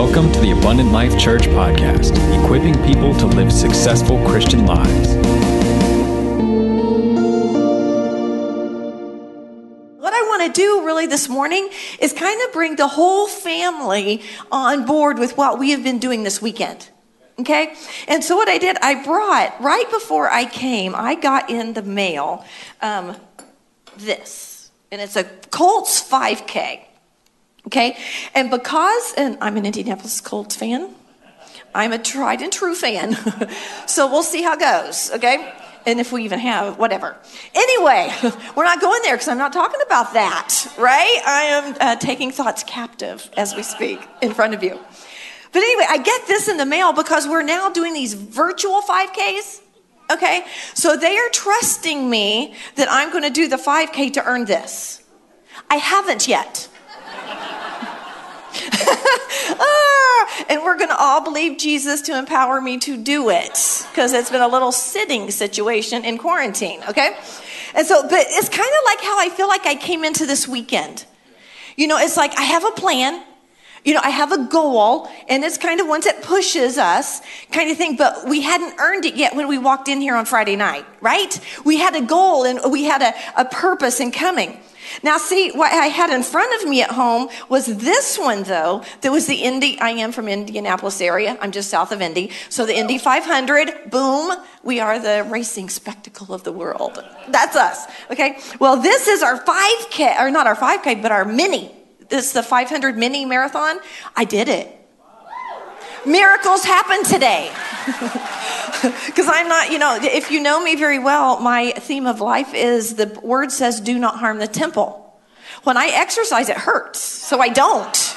Welcome to the Abundant Life Church podcast, equipping people to live successful Christian lives. What I want to do really this morning is kind of bring the whole family on board with what we have been doing this weekend. Okay? And so what I did, I brought, right before I came, I got in the mail um, this. And it's a Colts 5K. Okay? And because, and I'm an Indianapolis Colts fan, I'm a tried and true fan. so we'll see how it goes, okay? And if we even have, whatever. Anyway, we're not going there because I'm not talking about that, right? I am uh, taking thoughts captive as we speak in front of you. But anyway, I get this in the mail because we're now doing these virtual 5Ks. Okay? So they are trusting me that I'm going to do the 5K to earn this. I haven't yet. ah, and we're going to all believe Jesus to empower me to do it because it's been a little sitting situation in quarantine, okay? And so, but it's kind of like how I feel like I came into this weekend. You know, it's like I have a plan. You know, I have a goal, and it's kind of one that pushes us, kind of thing, but we hadn't earned it yet when we walked in here on Friday night, right? We had a goal and we had a, a purpose in coming. Now, see, what I had in front of me at home was this one, though. That was the Indy. I am from Indianapolis area. I'm just south of Indy. So the Indy 500, boom, we are the racing spectacle of the world. That's us. Okay. Well, this is our 5K, or not our 5K, but our mini. This is the 500 mini marathon. I did it. Miracles happen today. Because I'm not, you know, if you know me very well, my theme of life is the word says, do not harm the temple. When I exercise, it hurts, so I don't.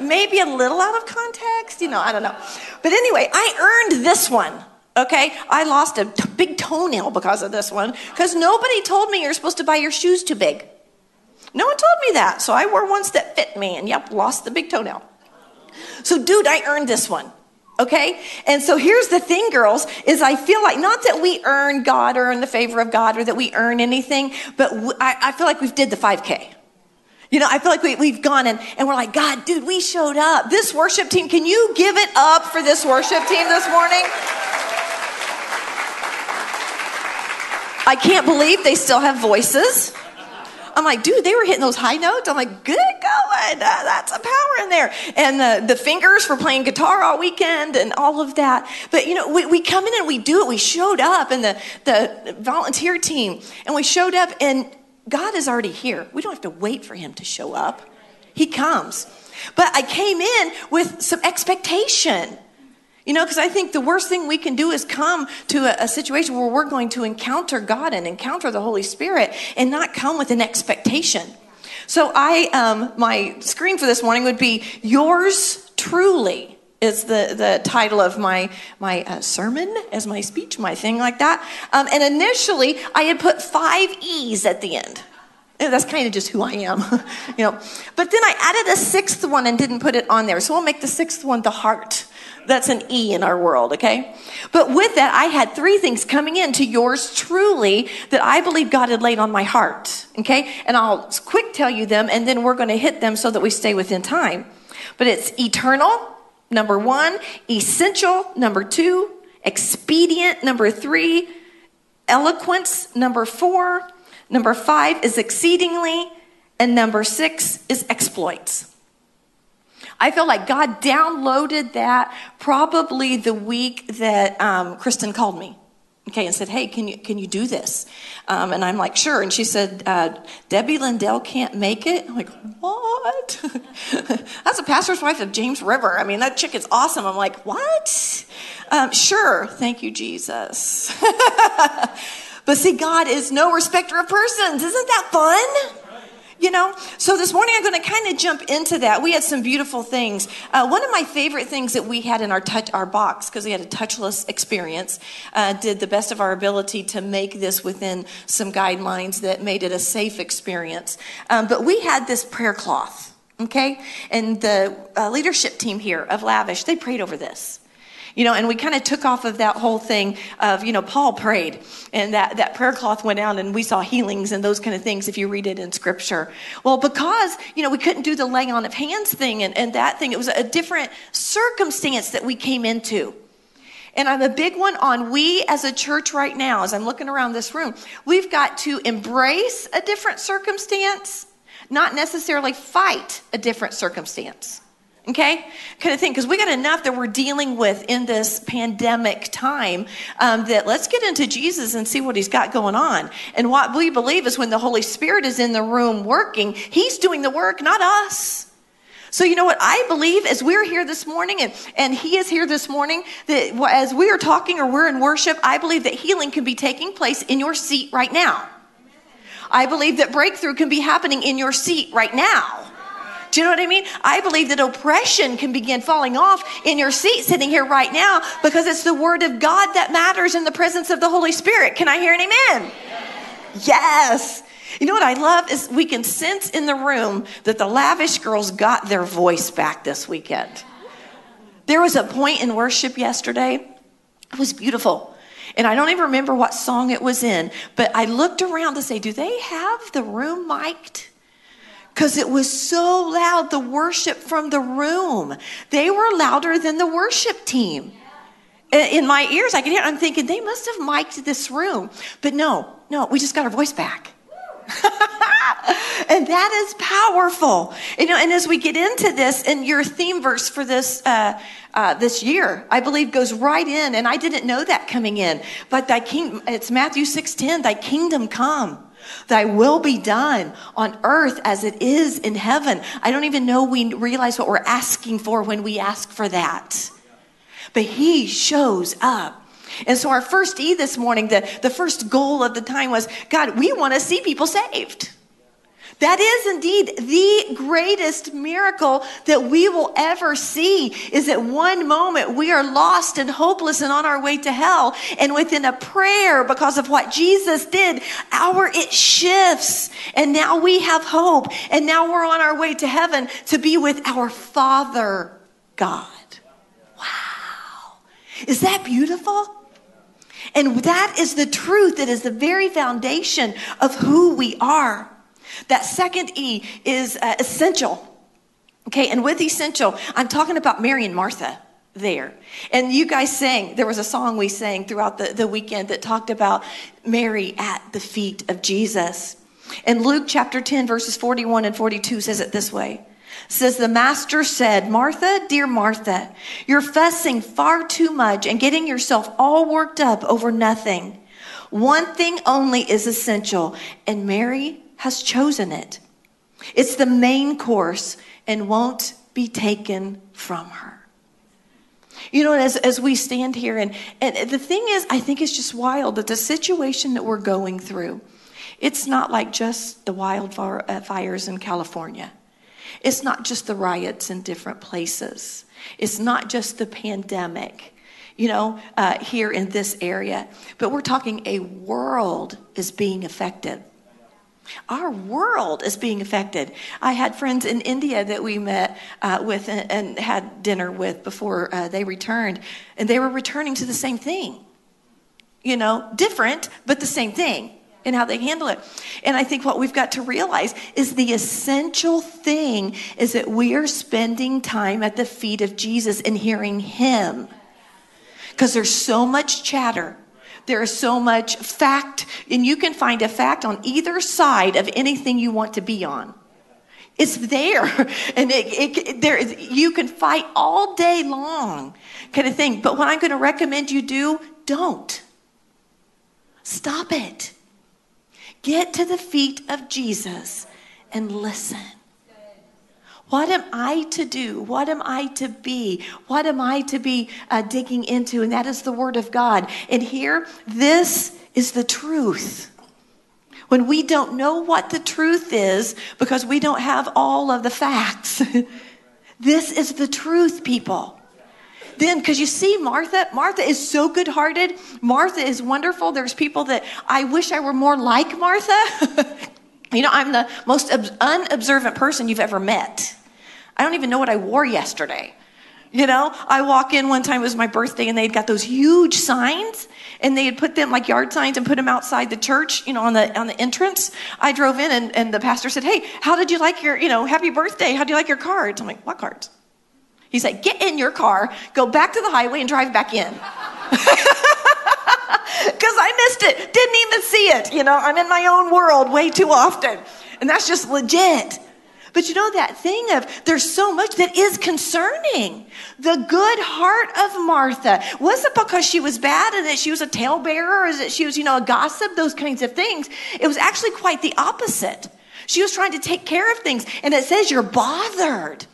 Maybe a little out of context, you know, I don't know. But anyway, I earned this one. Okay, I lost a t- big toenail because of this one because nobody told me you're supposed to buy your shoes too big. No one told me that, so I wore ones that fit me, and yep, lost the big toenail. So, dude, I earned this one. Okay? And so here's the thing, girls, is I feel like not that we earn God or earn the favor of God or that we earn anything, but w- I, I feel like we've did the 5K. You know, I feel like we, we've gone and, and we're like, God, dude, we showed up. This worship team, can you give it up for this worship team this morning? I can't believe they still have voices. I'm like, dude, they were hitting those high notes. I'm like, good going. Uh, that's a power in there. And the, the fingers for playing guitar all weekend and all of that. But, you know, we, we come in and we do it. We showed up and the, the volunteer team and we showed up and God is already here. We don't have to wait for him to show up. He comes. But I came in with some expectation. You know, because I think the worst thing we can do is come to a, a, situation where we're going to encounter God and encounter the Holy Spirit and not come with an expectation. So I, um, my screen for this morning would be "Yours truly." Is the, the title of my my uh, sermon as my speech, my thing like that. Um, and initially, I had put five E's at the end. That's kind of just who I am, you know. But then I added a sixth one and didn't put it on there. So we'll make the sixth one the heart. That's an E in our world, okay? But with that, I had three things coming in to yours truly that I believe God had laid on my heart, okay? And I'll quick tell you them, and then we're going to hit them so that we stay within time. But it's eternal, number one, essential, number two, expedient, number three, eloquence, number four, number five is exceedingly, and number six is exploits. I feel like God downloaded that probably the week that um, Kristen called me. Okay, and said, "Hey, can you can you do this?" Um, and I'm like, "Sure." And she said, uh, "Debbie Lindell can't make it." I'm like, "What?" That's a pastor's wife of James River. I mean, that chick is awesome. I'm like, "What?" Um, sure, thank you, Jesus. but see, God is no respecter of persons. Isn't that fun? you know? So this morning i'm going to kind of jump into that. We had some beautiful things. Uh, one of my favorite things that we had in our touch our box because we had a touchless experience uh, did the best of our ability to make this within some guidelines that made it a safe experience. Um, but we had this prayer cloth okay? And the uh, leadership team here of lavish they prayed over this You know, and we kind of took off of that whole thing of, you know, Paul prayed and that, that prayer cloth went out and we saw healings and those kind of things if you read it in scripture. Well, because, you know, we couldn't do the laying on of hands thing and, and that thing, it was a different circumstance that we came into. And I'm a big one on we as a church right now, as I'm looking around this room, we've got to embrace a different circumstance, not necessarily fight a different circumstance. Okay? Kind of thing, because we got enough that we're dealing with in this pandemic time um, that let's get into Jesus and see what he's got going on. And what we believe is when the Holy Spirit is in the room working, he's doing the work, not us. So, you know what? I believe as we're here this morning and, and he is here this morning, that as we are talking or we're in worship, I believe that healing can be taking place in your seat right now. I believe that breakthrough can be happening in your seat right now. Do you know what I mean? I believe that oppression can begin falling off in your seat sitting here right now because it's the word of God that matters in the presence of the Holy Spirit. Can I hear an amen? Yes. yes. You know what I love is we can sense in the room that the lavish girls got their voice back this weekend. There was a point in worship yesterday. It was beautiful. And I don't even remember what song it was in, but I looked around to say, do they have the room mic'd? Because it was so loud, the worship from the room. They were louder than the worship team. In my ears, I could hear, I'm thinking, they must have mic'd this room. But no, no, we just got our voice back. and that is powerful. You know, and as we get into this, and your theme verse for this uh, uh, this year, I believe, goes right in. And I didn't know that coming in, but thy king, it's Matthew six ten. Thy kingdom come. Thy will be done on earth as it is in heaven. I don't even know we realize what we're asking for when we ask for that. But he shows up. And so, our first E this morning, the, the first goal of the time was God, we want to see people saved. That is indeed the greatest miracle that we will ever see is that one moment we are lost and hopeless and on our way to hell. And within a prayer, because of what Jesus did, our it shifts. And now we have hope. And now we're on our way to heaven to be with our Father God. Wow. Is that beautiful? And that is the truth that is the very foundation of who we are. That second E is uh, essential. Okay, and with essential, I'm talking about Mary and Martha there. And you guys sang, there was a song we sang throughout the, the weekend that talked about Mary at the feet of Jesus. And Luke chapter 10, verses 41 and 42 says it this way says the master said, Martha, dear Martha, you're fussing far too much and getting yourself all worked up over nothing. One thing only is essential, and Mary has chosen it. It's the main course and won't be taken from her. You know, as, as we stand here, and, and the thing is, I think it's just wild that the situation that we're going through, it's not like just the wildfires in California. It's not just the riots in different places. It's not just the pandemic, you know, uh, here in this area. But we're talking a world is being affected. Our world is being affected. I had friends in India that we met uh, with and, and, had dinner with before uh, they returned, and they were returning to the same thing. You know, different, but the same thing in how they handle it. And I think what we've got to realize is the essential thing is that we are spending time at the feet of Jesus and hearing Him. Because there's so much chatter there is so much fact, and you can find a fact on either side of anything you want to be on. It's there, and it, it, there you can fight all day long, kind of thing. But what I'm going to recommend you do, don't. Stop it. Get to the feet of Jesus and listen. What am I to do? What am I to be? What am I to be uh, digging into? And that is the Word of God. And here, this is the truth. When we don't know what the truth is because we don't have all of the facts, this is the truth, people then because you see martha martha is so good hearted martha is wonderful there's people that i wish i were more like martha you know i'm the most unobservant person you've ever met I don't even know what I wore yesterday. You know, I walk in one time, it was my birthday, and they'd got those huge signs, and they had put them like yard signs and put them outside the church, you know, on the on the entrance. I drove in, and, and the pastor said, Hey, how did you like your, you know, happy birthday? How do you like your cards? I'm like, What cards? He said, Get in your car, go back to the highway, and drive back in. Because I missed it, didn't even see it. You know, I'm in my own world way too often. And that's just legit. But you know that thing of there's so much that is concerning. The good heart of Martha. Was it because she was bad and that she was a talebearer or that she was, you know, a gossip? Those kinds of things. It was actually quite the opposite. She was trying to take care of things. And it says you're bothered.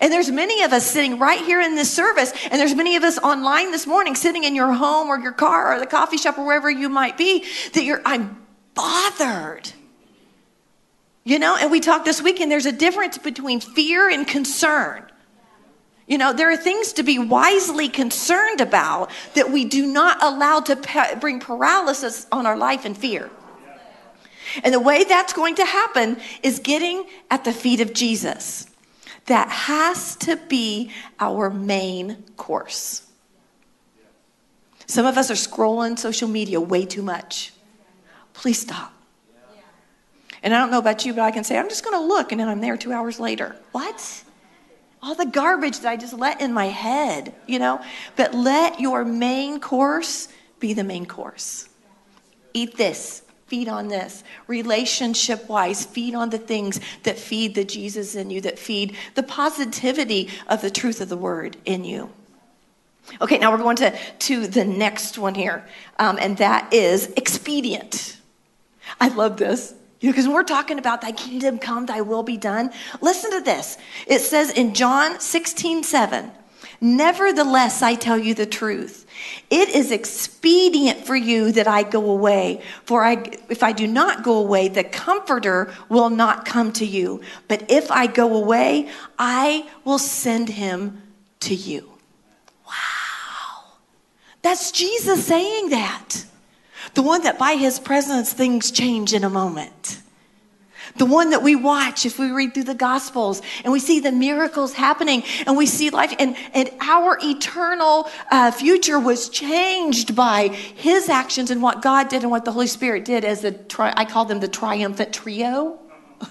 And there's many of us sitting right here in this service, and there's many of us online this morning sitting in your home or your car or the coffee shop or wherever you might be that you're, I'm bothered. You know, and we talked this weekend, there's a difference between fear and concern. You know, there are things to be wisely concerned about that we do not allow to bring paralysis on our life and fear. And the way that's going to happen is getting at the feet of Jesus. That has to be our main course. Some of us are scrolling social media way too much. Please stop. And I don't know about you, but I can say, I'm just going to look, and then I'm there two hours later. What? All the garbage that I just let in my head, you know? But let your main course be the main course. Eat this, feed on this. Relationship wise, feed on the things that feed the Jesus in you, that feed the positivity of the truth of the word in you. Okay, now we're going to, to the next one here, um, and that is expedient. I love this. You know, because we're talking about thy kingdom come, thy will be done, listen to this. It says in John 16, 7, Nevertheless, I tell you the truth. It is expedient for you that I go away. For I, if I do not go away, the Comforter will not come to you. But if I go away, I will send him to you. Wow. That's Jesus saying that. The one that by his presence things change in a moment. The one that we watch if we read through the Gospels and we see the miracles happening and we see life, and, and our eternal uh, future was changed by his actions and what God did and what the Holy Spirit did as the, tri- I call them the triumphant trio.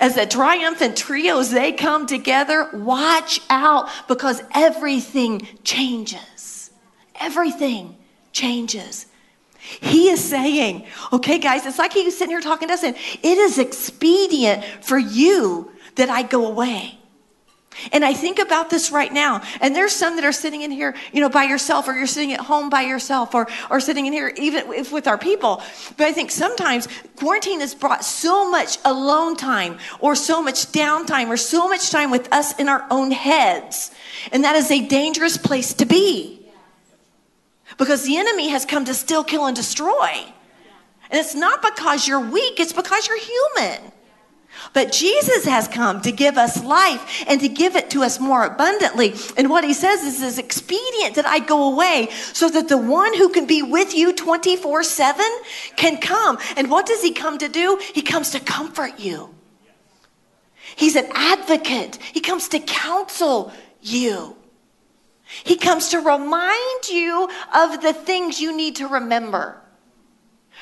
as the triumphant trios, they come together, watch out because everything changes. Everything changes. He is saying, okay, guys, it's like he's sitting here talking to us, and it is expedient for you that I go away. And I think about this right now. And there's some that are sitting in here, you know, by yourself, or you're sitting at home by yourself, or, or sitting in here even if with our people. But I think sometimes quarantine has brought so much alone time, or so much downtime, or so much time with us in our own heads. And that is a dangerous place to be. Because the enemy has come to steal, kill, and destroy. And it's not because you're weak, it's because you're human. But Jesus has come to give us life and to give it to us more abundantly. And what he says is, it's expedient that I go away so that the one who can be with you 24 7 can come. And what does he come to do? He comes to comfort you. He's an advocate, he comes to counsel you. He comes to remind you of the things you need to remember.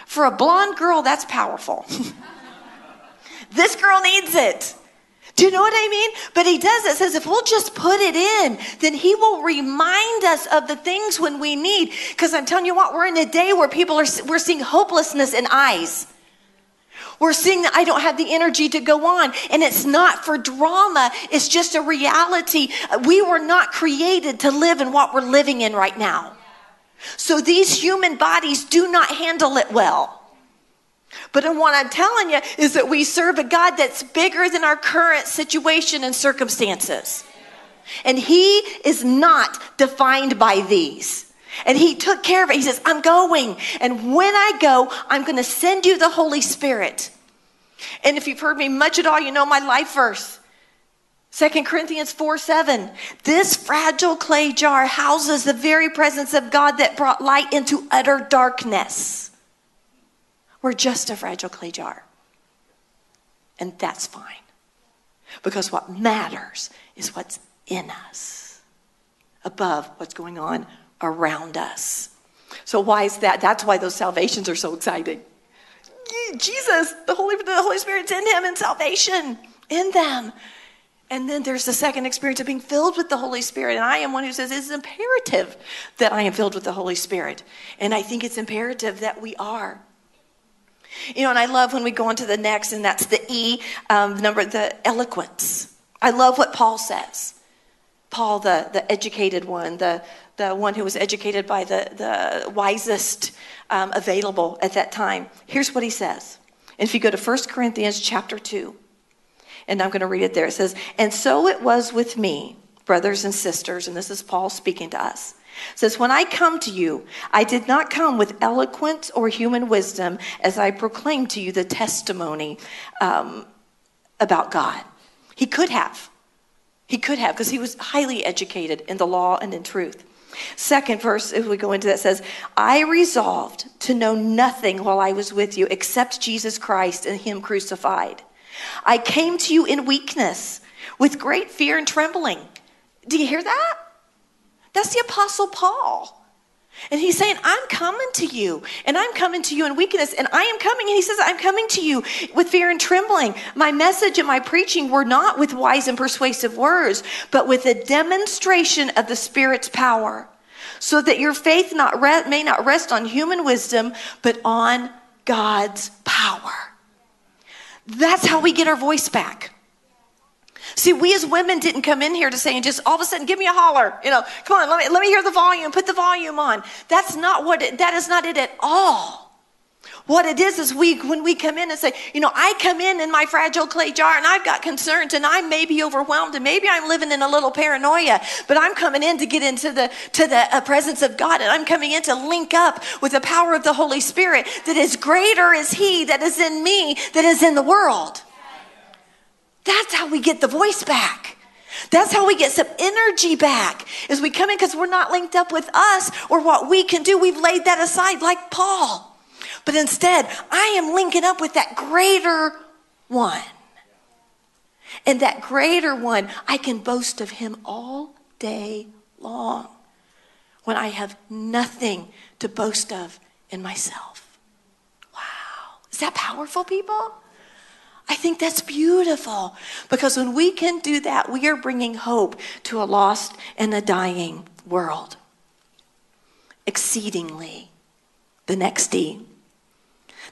For a blonde girl, that's powerful. this girl needs it. Do you know what I mean? But he does it. Says if we'll just put it in, then he will remind us of the things when we need. Because I'm telling you what, we're in a day where people are we're seeing hopelessness in eyes. We're seeing that I don't have the energy to go on. And it's not for drama, it's just a reality. We were not created to live in what we're living in right now. So these human bodies do not handle it well. But what I'm telling you is that we serve a God that's bigger than our current situation and circumstances. And He is not defined by these. And he took care of it. He says, I'm going. And when I go, I'm going to send you the Holy Spirit. And if you've heard me much at all, you know my life verse. 2 Corinthians 4 7. This fragile clay jar houses the very presence of God that brought light into utter darkness. We're just a fragile clay jar. And that's fine. Because what matters is what's in us. above what's going on around us. So why is that? That's why those salvations are so exciting. Jesus, the Holy, the Holy Spirit's in him and salvation in them. And then there's the second experience of being filled with the Holy Spirit. And I am one who says it's imperative that I am filled with the Holy Spirit. And I think it's imperative that we are. You know, and I love when we go on to the next, and that's the E um, number, the eloquence. I love what Paul says. Paul, the, the educated one, the, the one who was educated by the, the wisest um, available at that time. Here's what he says. And if you go to 1 Corinthians chapter 2, and I'm going to read it there, it says, And so it was with me, brothers and sisters, and this is Paul speaking to us. It says, When I come to you, I did not come with eloquence or human wisdom as I proclaimed to you the testimony um, about God. He could have. He could have, because he was highly educated in the law and in truth. Second verse, if we go into that, says, I resolved to know nothing while I was with you except Jesus Christ and Him crucified. I came to you in weakness, with great fear and trembling. Do you hear that? That's the Apostle Paul. And he's saying, I'm coming to you, and I'm coming to you in weakness, and I am coming. And he says, I'm coming to you with fear and trembling. My message and my preaching were not with wise and persuasive words, but with a demonstration of the Spirit's power, so that your faith not re- may not rest on human wisdom, but on God's power. That's how we get our voice back. See, we as women didn't come in here to say and just all of a sudden give me a holler. You know, come on, let me let me hear the volume. Put the volume on. That's not what it, that is not it at all. What it is is we when we come in and say, you know, I come in in my fragile clay jar and I've got concerns and I may be overwhelmed and maybe I'm living in a little paranoia, but I'm coming in to get into the to the uh, presence of God and I'm coming in to link up with the power of the Holy Spirit that is greater is He that is in me that is in the world. That's how we get the voice back. That's how we get some energy back as we come in because we're not linked up with us or what we can do. We've laid that aside like Paul. But instead, I am linking up with that greater one. And that greater one, I can boast of him all day long when I have nothing to boast of in myself. Wow. Is that powerful, people? I think that's beautiful because when we can do that, we are bringing hope to a lost and a dying world. Exceedingly. The next D.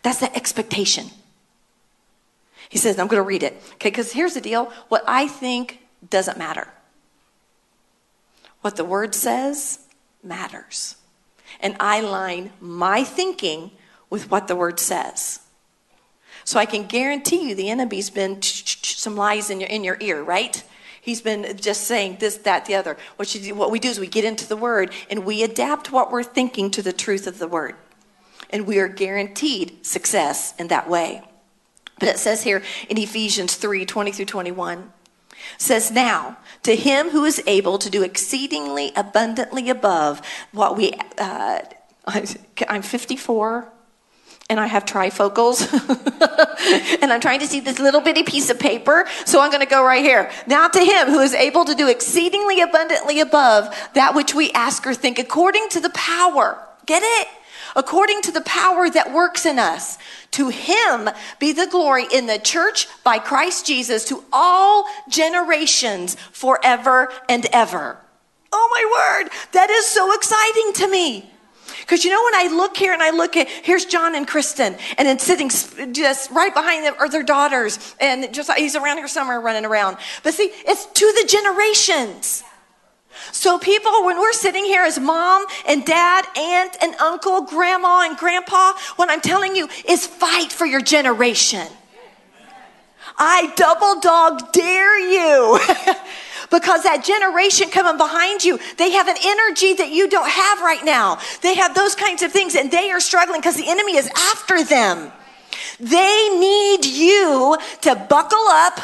That's the expectation. He says, I'm going to read it. Okay, because here's the deal what I think doesn't matter. What the word says matters. And I line my thinking with what the word says. So I can guarantee you the enemy's been some lies in your, in your ear, right? He's been just saying this, that, the other. What, you, what we do is we get into the word and we adapt what we're thinking to the truth of the word. And we are guaranteed success in that way. But it says here in Ephesians 3 20 through 21 says now to him who is able to do exceedingly abundantly above what we uh, i'm 54 and I have trifocals. and I'm trying to see this little bitty piece of paper. So I'm going to go right here. Now to him who is able to do exceedingly abundantly above that which we ask or think according to the power. Get it? According to the power that works in us. To him be the glory in the church by Christ Jesus to all generations forever and ever. Oh my word. That is so exciting to me. Because you know, when I look here and I look at, here's John and Kristen, and then sitting just right behind them are their daughters, and just he's around here somewhere running around. But see, it's to the generations. So, people, when we're sitting here as mom and dad, aunt and uncle, grandma and grandpa, what I'm telling you is fight for your generation. I double dog dare you. because that generation coming behind you, they have an energy that you don't have right now. They have those kinds of things and they are struggling because the enemy is after them. They need you to buckle up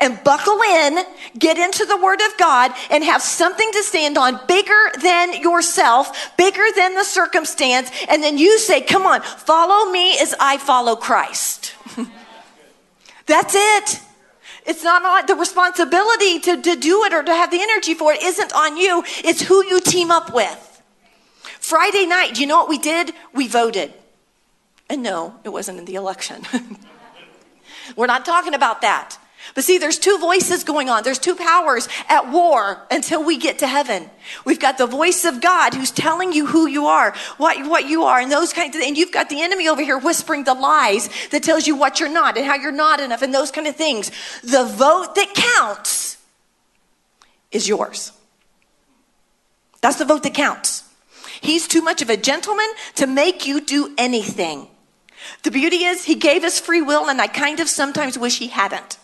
and buckle in, get into the Word of God, and have something to stand on bigger than yourself, bigger than the circumstance. And then you say, Come on, follow me as I follow Christ. That's it. It's not on the responsibility to, to do it or to have the energy for it isn't on you. It's who you team up with. Friday night, do you know what we did? We voted. And no, it wasn't in the election. We're not talking about that. But see, there's two voices going on. There's two powers at war until we get to heaven. We've got the voice of God who's telling you who you are, what, what you are, and those kinds of. And you've got the enemy over here whispering the lies that tells you what you're not and how you're not enough and those kind of things. The vote that counts is yours. That's the vote that counts. He's too much of a gentleman to make you do anything. The beauty is, he gave us free will, and I kind of sometimes wish he hadn't.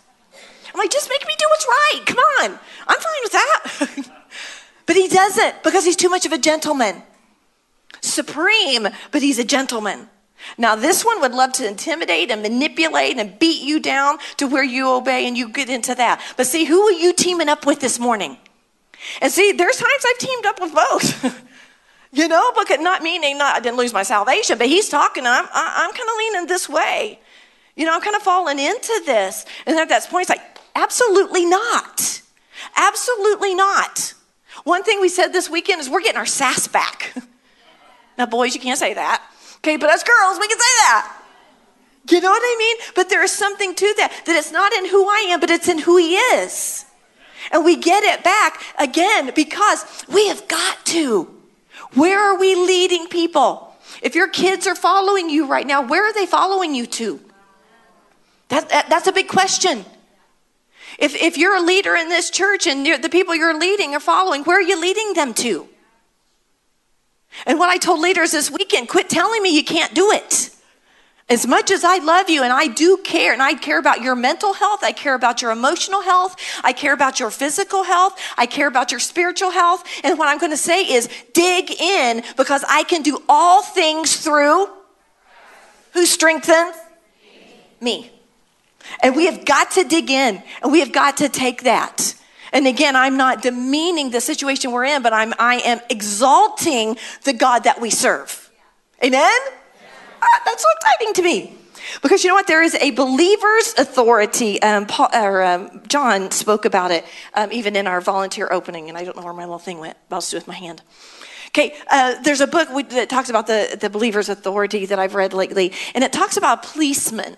I'm like, just make me do what's right. Come on. I'm fine with that. but he doesn't because he's too much of a gentleman. Supreme, but he's a gentleman. Now, this one would love to intimidate and manipulate and beat you down to where you obey and you get into that. But see, who are you teaming up with this morning? And see, there's times I've teamed up with both. you know, but not meaning not I didn't lose my salvation, but he's talking. I'm I'm kind of leaning this way. You know, I'm kind of falling into this. And at that point, it's like, Absolutely not. Absolutely not. One thing we said this weekend is we're getting our sass back. now, boys, you can't say that. Okay, but us girls, we can say that. You know what I mean? But there is something to that, that it's not in who I am, but it's in who He is. And we get it back again because we have got to. Where are we leading people? If your kids are following you right now, where are they following you to? That, that, that's a big question. If, if you're a leader in this church and the people you're leading are following, where are you leading them to? And what I told leaders this weekend quit telling me you can't do it. As much as I love you and I do care, and I care about your mental health, I care about your emotional health, I care about your physical health, I care about your spiritual health. And what I'm going to say is dig in because I can do all things through who strengthens me. And we have got to dig in and we have got to take that. And again, I'm not demeaning the situation we're in, but I'm, I am exalting the God that we serve. Amen? Ah, that's so exciting to me. Because you know what? There is a believer's authority. Um, Paul, or, um, John spoke about it um, even in our volunteer opening, and I don't know where my little thing went, but I'll just do it with my hand. Okay, uh, there's a book that talks about the, the believer's authority that I've read lately, and it talks about policemen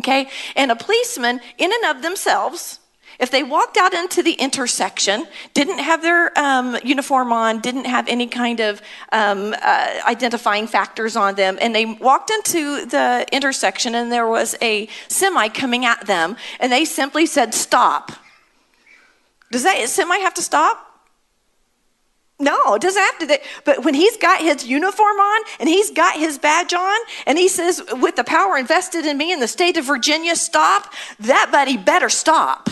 Okay? And a policeman, in and of themselves, if they walked out into the intersection, didn't have their um, uniform on, didn't have any kind of um, uh, identifying factors on them, and they walked into the intersection and there was a semi coming at them, and they simply said, Stop. Does that semi have to stop? No, it doesn't have to. But when he's got his uniform on and he's got his badge on and he says, with the power invested in me in the state of Virginia, stop, that buddy better stop.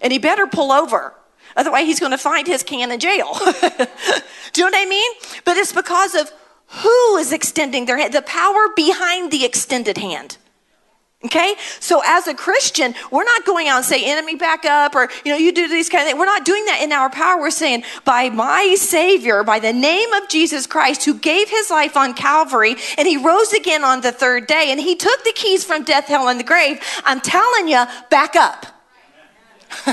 And he better pull over. Otherwise, he's going to find his can in jail. Do you know what I mean? But it's because of who is extending their hand, the power behind the extended hand. Okay? So as a Christian, we're not going out and say, enemy back up, or, you know, you do these kind of things. We're not doing that in our power. We're saying, by my Savior, by the name of Jesus Christ, who gave his life on Calvary, and he rose again on the third day, and he took the keys from death, hell, and the grave, I'm telling you, back up.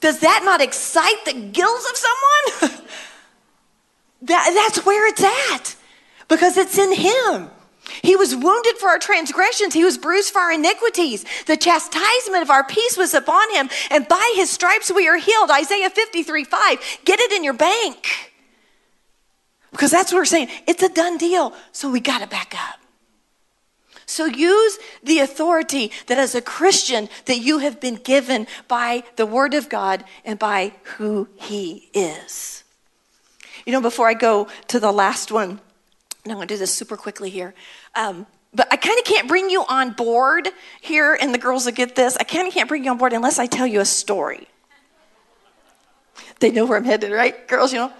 Does that not excite the gills of someone? that, that's where it's at, because it's in him. He was wounded for our transgressions. He was bruised for our iniquities. The chastisement of our peace was upon him, and by his stripes we are healed. Isaiah 53 5. Get it in your bank. Because that's what we're saying. It's a done deal. So we got to back up. So use the authority that as a Christian that you have been given by the word of God and by who he is. You know, before I go to the last one, and I'm going to do this super quickly here. Um, but I kind of can't bring you on board here, and the girls will get this. I kind of can't bring you on board unless I tell you a story. They know where I'm headed, right? Girls, you know?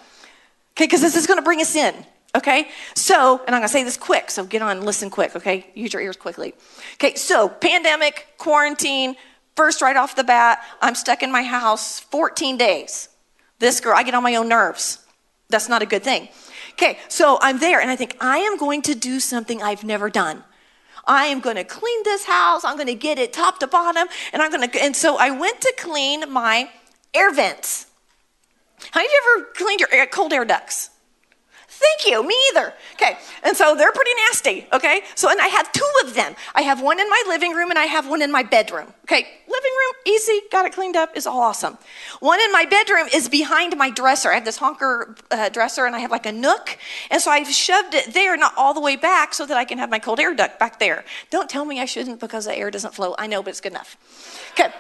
Okay, because this is going to bring us in. Okay, so, and I'm going to say this quick, so get on, listen quick, okay? Use your ears quickly. Okay, so pandemic, quarantine, first right off the bat, I'm stuck in my house 14 days. This girl, I get on my own nerves. That's not a good thing. Okay, so I'm there and I think, I am going to do something I've never done. I am going to clean this house. I'm going to get it top to bottom. And I'm going to, and so I went to clean my air vents. Of you ever cleaned your air, cold air ducts? Thank you, me either. Okay, and so they're pretty nasty, okay? So, and I have two of them. I have one in my living room and I have one in my bedroom. Okay, living room, easy, got it cleaned up, is all awesome. One in my bedroom is behind my dresser. I have this honker uh, dresser and I have like a nook, and so I've shoved it there, not all the way back, so that I can have my cold air duct back there. Don't tell me I shouldn't because the air doesn't flow. I know, but it's good enough. Okay.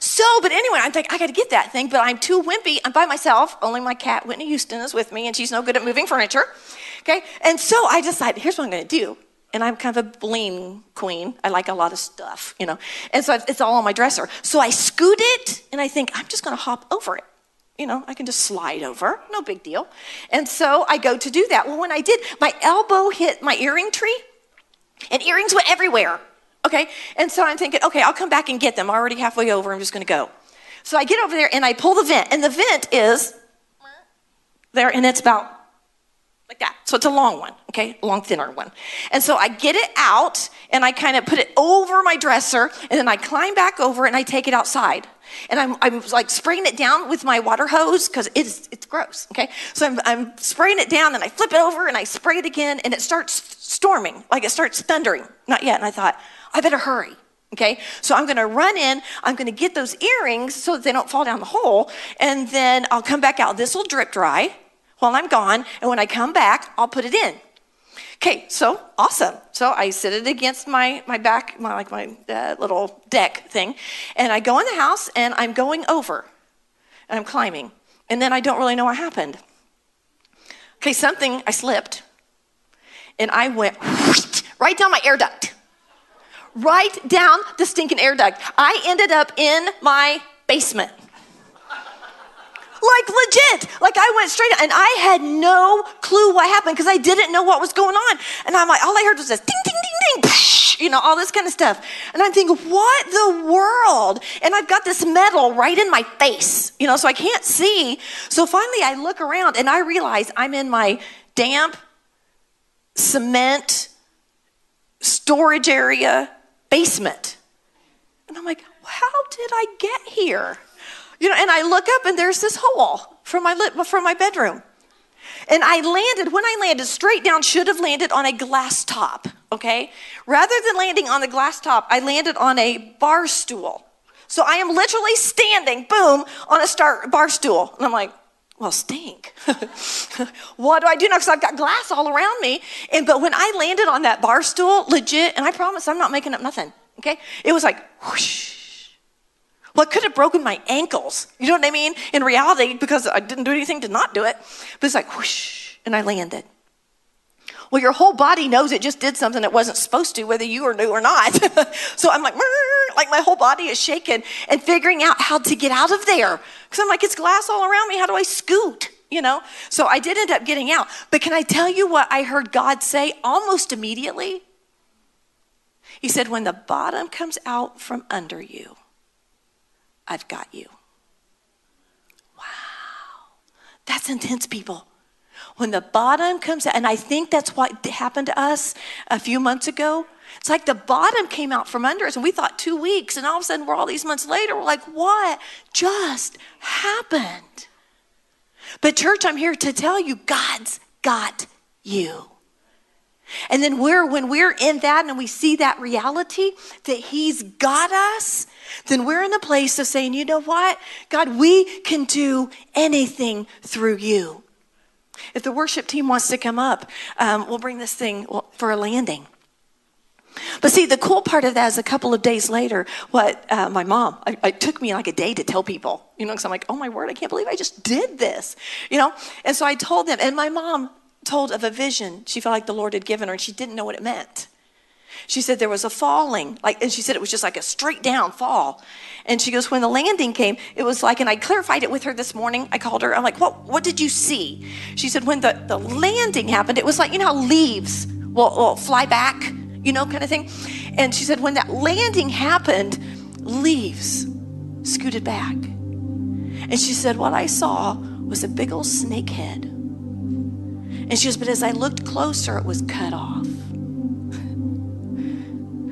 So, but anyway, I'm like, I got to get that thing, but I'm too wimpy. I'm by myself. Only my cat, Whitney Houston, is with me, and she's no good at moving furniture. Okay? And so I decided, here's what I'm going to do. And I'm kind of a bling queen. I like a lot of stuff, you know. And so it's all on my dresser. So I scoot it, and I think, I'm just going to hop over it. You know, I can just slide over, no big deal. And so I go to do that. Well, when I did, my elbow hit my earring tree, and earrings went everywhere. Okay, and so I'm thinking, okay, I'll come back and get them. I'm already halfway over. I'm just going to go. So I get over there and I pull the vent, and the vent is there, and it's about like that. So it's a long one, okay, long, thinner one. And so I get it out and I kind of put it over my dresser, and then I climb back over and I take it outside. And I'm, I'm like spraying it down with my water hose because it's, it's gross, okay? So I'm, I'm spraying it down and I flip it over and I spray it again and it starts storming, like it starts thundering. Not yet. And I thought, I better hurry. Okay, so I'm gonna run in, I'm gonna get those earrings so that they don't fall down the hole, and then I'll come back out. This will drip dry while I'm gone, and when I come back, I'll put it in. Okay, so awesome. So I sit it against my, my back, my, like my uh, little deck thing, and I go in the house and I'm going over, and I'm climbing, and then I don't really know what happened. Okay, something, I slipped, and I went right down my air duct right down the stinking air duct. I ended up in my basement. Like legit. Like I went straight and I had no clue what happened because I didn't know what was going on. And I'm like, all I heard was this ding, ding, ding, ding, you know, all this kind of stuff. And I'm thinking, what the world? And I've got this metal right in my face, you know, so I can't see. So finally I look around and I realize I'm in my damp cement storage area basement. And I'm like, how did I get here? You know, and I look up and there's this hole from my lip from my bedroom. And I landed, when I landed straight down, should have landed on a glass top, okay? Rather than landing on the glass top, I landed on a bar stool. So I am literally standing, boom, on a star, bar stool. And I'm like, well, stink. what do I do now? Because I've got glass all around me. And but when I landed on that bar stool, legit, and I promise I'm not making up nothing. Okay, it was like whoosh. Well, it could have broken my ankles. You know what I mean? In reality, because I didn't do anything to not do it. But it's like whoosh, and I landed. Well, your whole body knows it just did something it wasn't supposed to, whether you were new or not. so I'm like, like my whole body is shaking and figuring out how to get out of there. Because I'm like, it's glass all around me. How do I scoot? You know? So I did end up getting out. But can I tell you what I heard God say almost immediately? He said, when the bottom comes out from under you, I've got you. Wow. That's intense, people when the bottom comes out, and I think that's what happened to us a few months ago. It's like the bottom came out from under us, and we thought two weeks, and all of a sudden, we're all these months later, we're like, what just happened? But, church, I'm here to tell you God's got you. And then we're when we're in that and we see that reality that he's got us, then we're in a place of saying, you know what? God, we can do anything through you. If the worship team wants to come up, um, we'll bring this thing for a landing. But see, the cool part of that is a couple of days later, what uh, my mom, I, it took me like a day to tell people, you know, because I'm like, oh my word, I can't believe I just did this, you know? And so I told them, and my mom told of a vision she felt like the Lord had given her, and she didn't know what it meant. She said there was a falling, like, and she said it was just like a straight down fall. And she goes, when the landing came, it was like, and I clarified it with her this morning. I called her. I'm like, what, what did you see? She said, when the, the landing happened, it was like, you know how leaves will, will fly back, you know, kind of thing. And she said, when that landing happened, leaves scooted back. And she said, what I saw was a big old snake head. And she goes, but as I looked closer, it was cut off.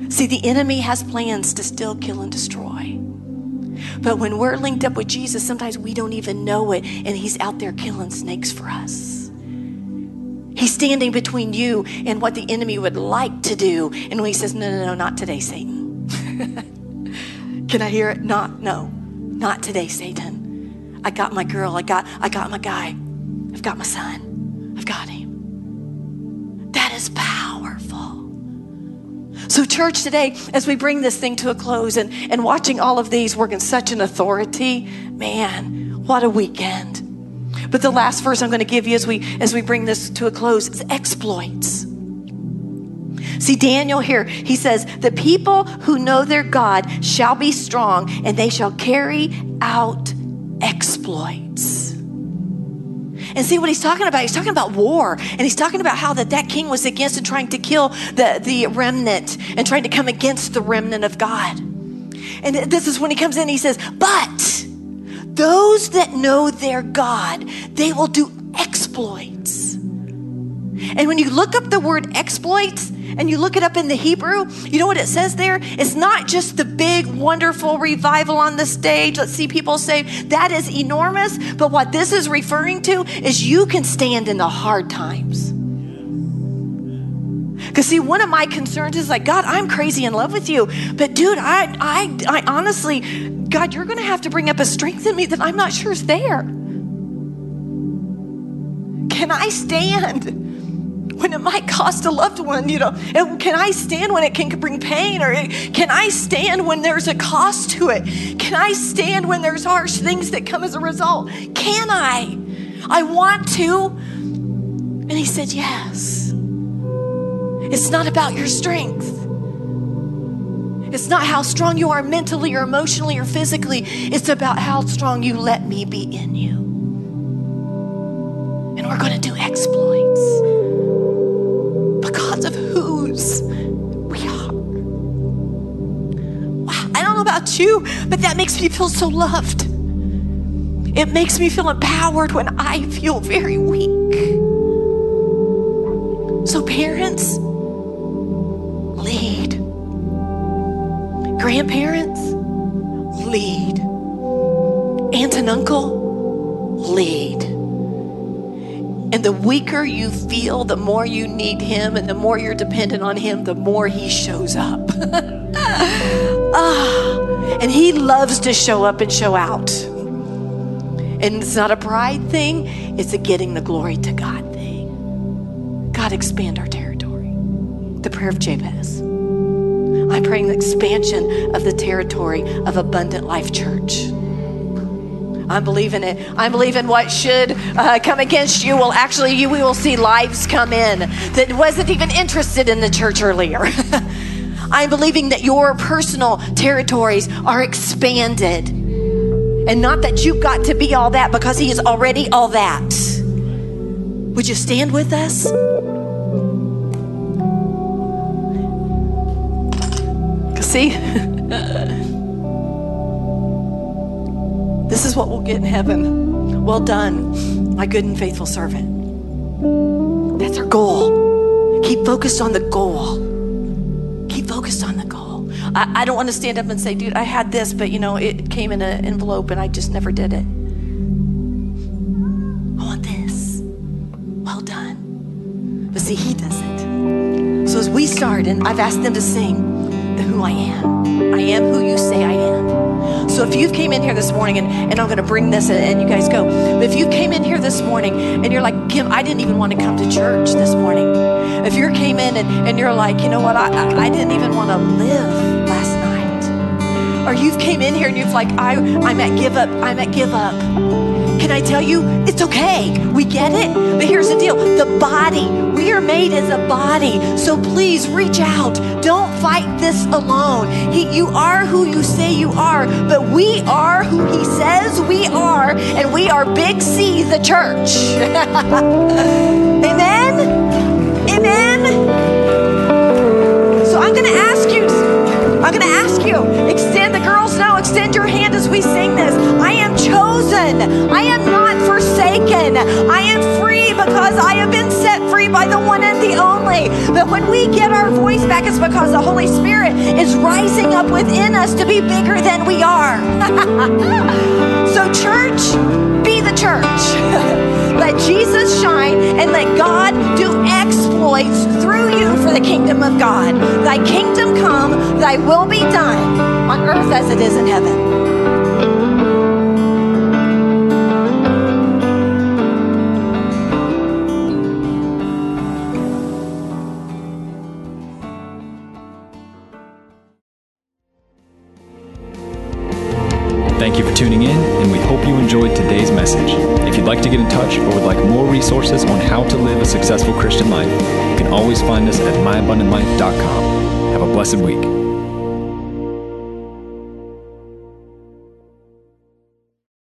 See, the enemy has plans to still kill and destroy. But when we're linked up with Jesus, sometimes we don't even know it, and He's out there killing snakes for us. He's standing between you and what the enemy would like to do. And when He says, No, no, no, not today, Satan. Can I hear it? Not, no, not today, Satan. I got my girl, I got, I got my guy, I've got my son, I've got him. That is powerful. So, church, today, as we bring this thing to a close and, and watching all of these work in such an authority, man, what a weekend. But the last verse I'm going to give you as we as we bring this to a close is exploits. See, Daniel here, he says, The people who know their God shall be strong and they shall carry out exploits. And see what he's talking about? He's talking about war. And he's talking about how that, that king was against and trying to kill the, the remnant and trying to come against the remnant of God. And this is when he comes in, he says, But those that know their God, they will do exploits. And when you look up the word exploits, and you look it up in the Hebrew, you know what it says there? It's not just the big, wonderful revival on the stage. Let's see people say that is enormous. But what this is referring to is you can stand in the hard times. Because see, one of my concerns is like, God, I'm crazy in love with you, but dude, I, I, I honestly, God, you're going to have to bring up a strength in me that I'm not sure is there. Can I stand? When it might cost a loved one, you know? Can I stand when it can bring pain? Or can I stand when there's a cost to it? Can I stand when there's harsh things that come as a result? Can I? I want to. And he said, Yes. It's not about your strength. It's not how strong you are mentally or emotionally or physically. It's about how strong you let me be in you. And we're going to do exploits because of whose we are. Wow, I don't know about you, but that makes me feel so loved. It makes me feel empowered when I feel very weak. So, parents, lead. Grandparents, lead. Aunt and uncle, lead. And the weaker you feel, the more you need Him, and the more you're dependent on Him, the more He shows up. ah, and He loves to show up and show out. And it's not a pride thing, it's a getting the glory to God thing. God, expand our territory. The prayer of Jabez. I'm praying the expansion of the territory of Abundant Life Church. I'm believing it. I'm believing what should uh, come against you will actually, you we will see lives come in that wasn't even interested in the church earlier. I'm believing that your personal territories are expanded. And not that you've got to be all that because He is already all that. Would you stand with us? See? This is what we'll get in heaven. Well done, my good and faithful servant. That's our goal. Keep focused on the goal. Keep focused on the goal. I, I don't want to stand up and say, dude, I had this, but you know, it came in an envelope and I just never did it. I want this. Well done. But see, he doesn't. So as we start, and I've asked them to sing the Who I Am. I am who you say I am. So if you came in here this morning, and, and I'm going to bring this and, and you guys go, but if you came in here this morning and you're like, Kim, I didn't even want to come to church this morning. If you came in and, and you're like, you know what, I, I, I didn't even want to live last night. Or you've came in here and you've like, I, I'm at give up, I'm at give up. Can I tell you, it's okay. We get it. But here's the deal the body, we are made as a body. So please reach out. Don't fight this alone. He, you are who you say you are, but we are who He says we are, and we are Big C, the church. Amen? Amen? So I'm going to ask you, I'm going to ask you, extend the girls now, extend your one and the only. But when we get our voice back, it's because the Holy Spirit is rising up within us to be bigger than we are. so, church, be the church. let Jesus shine and let God do exploits through you for the kingdom of God. Thy kingdom come, thy will be done on earth as it is in heaven. Successful Christian life, you can always find us at myabundantlife.com. Have a blessed week.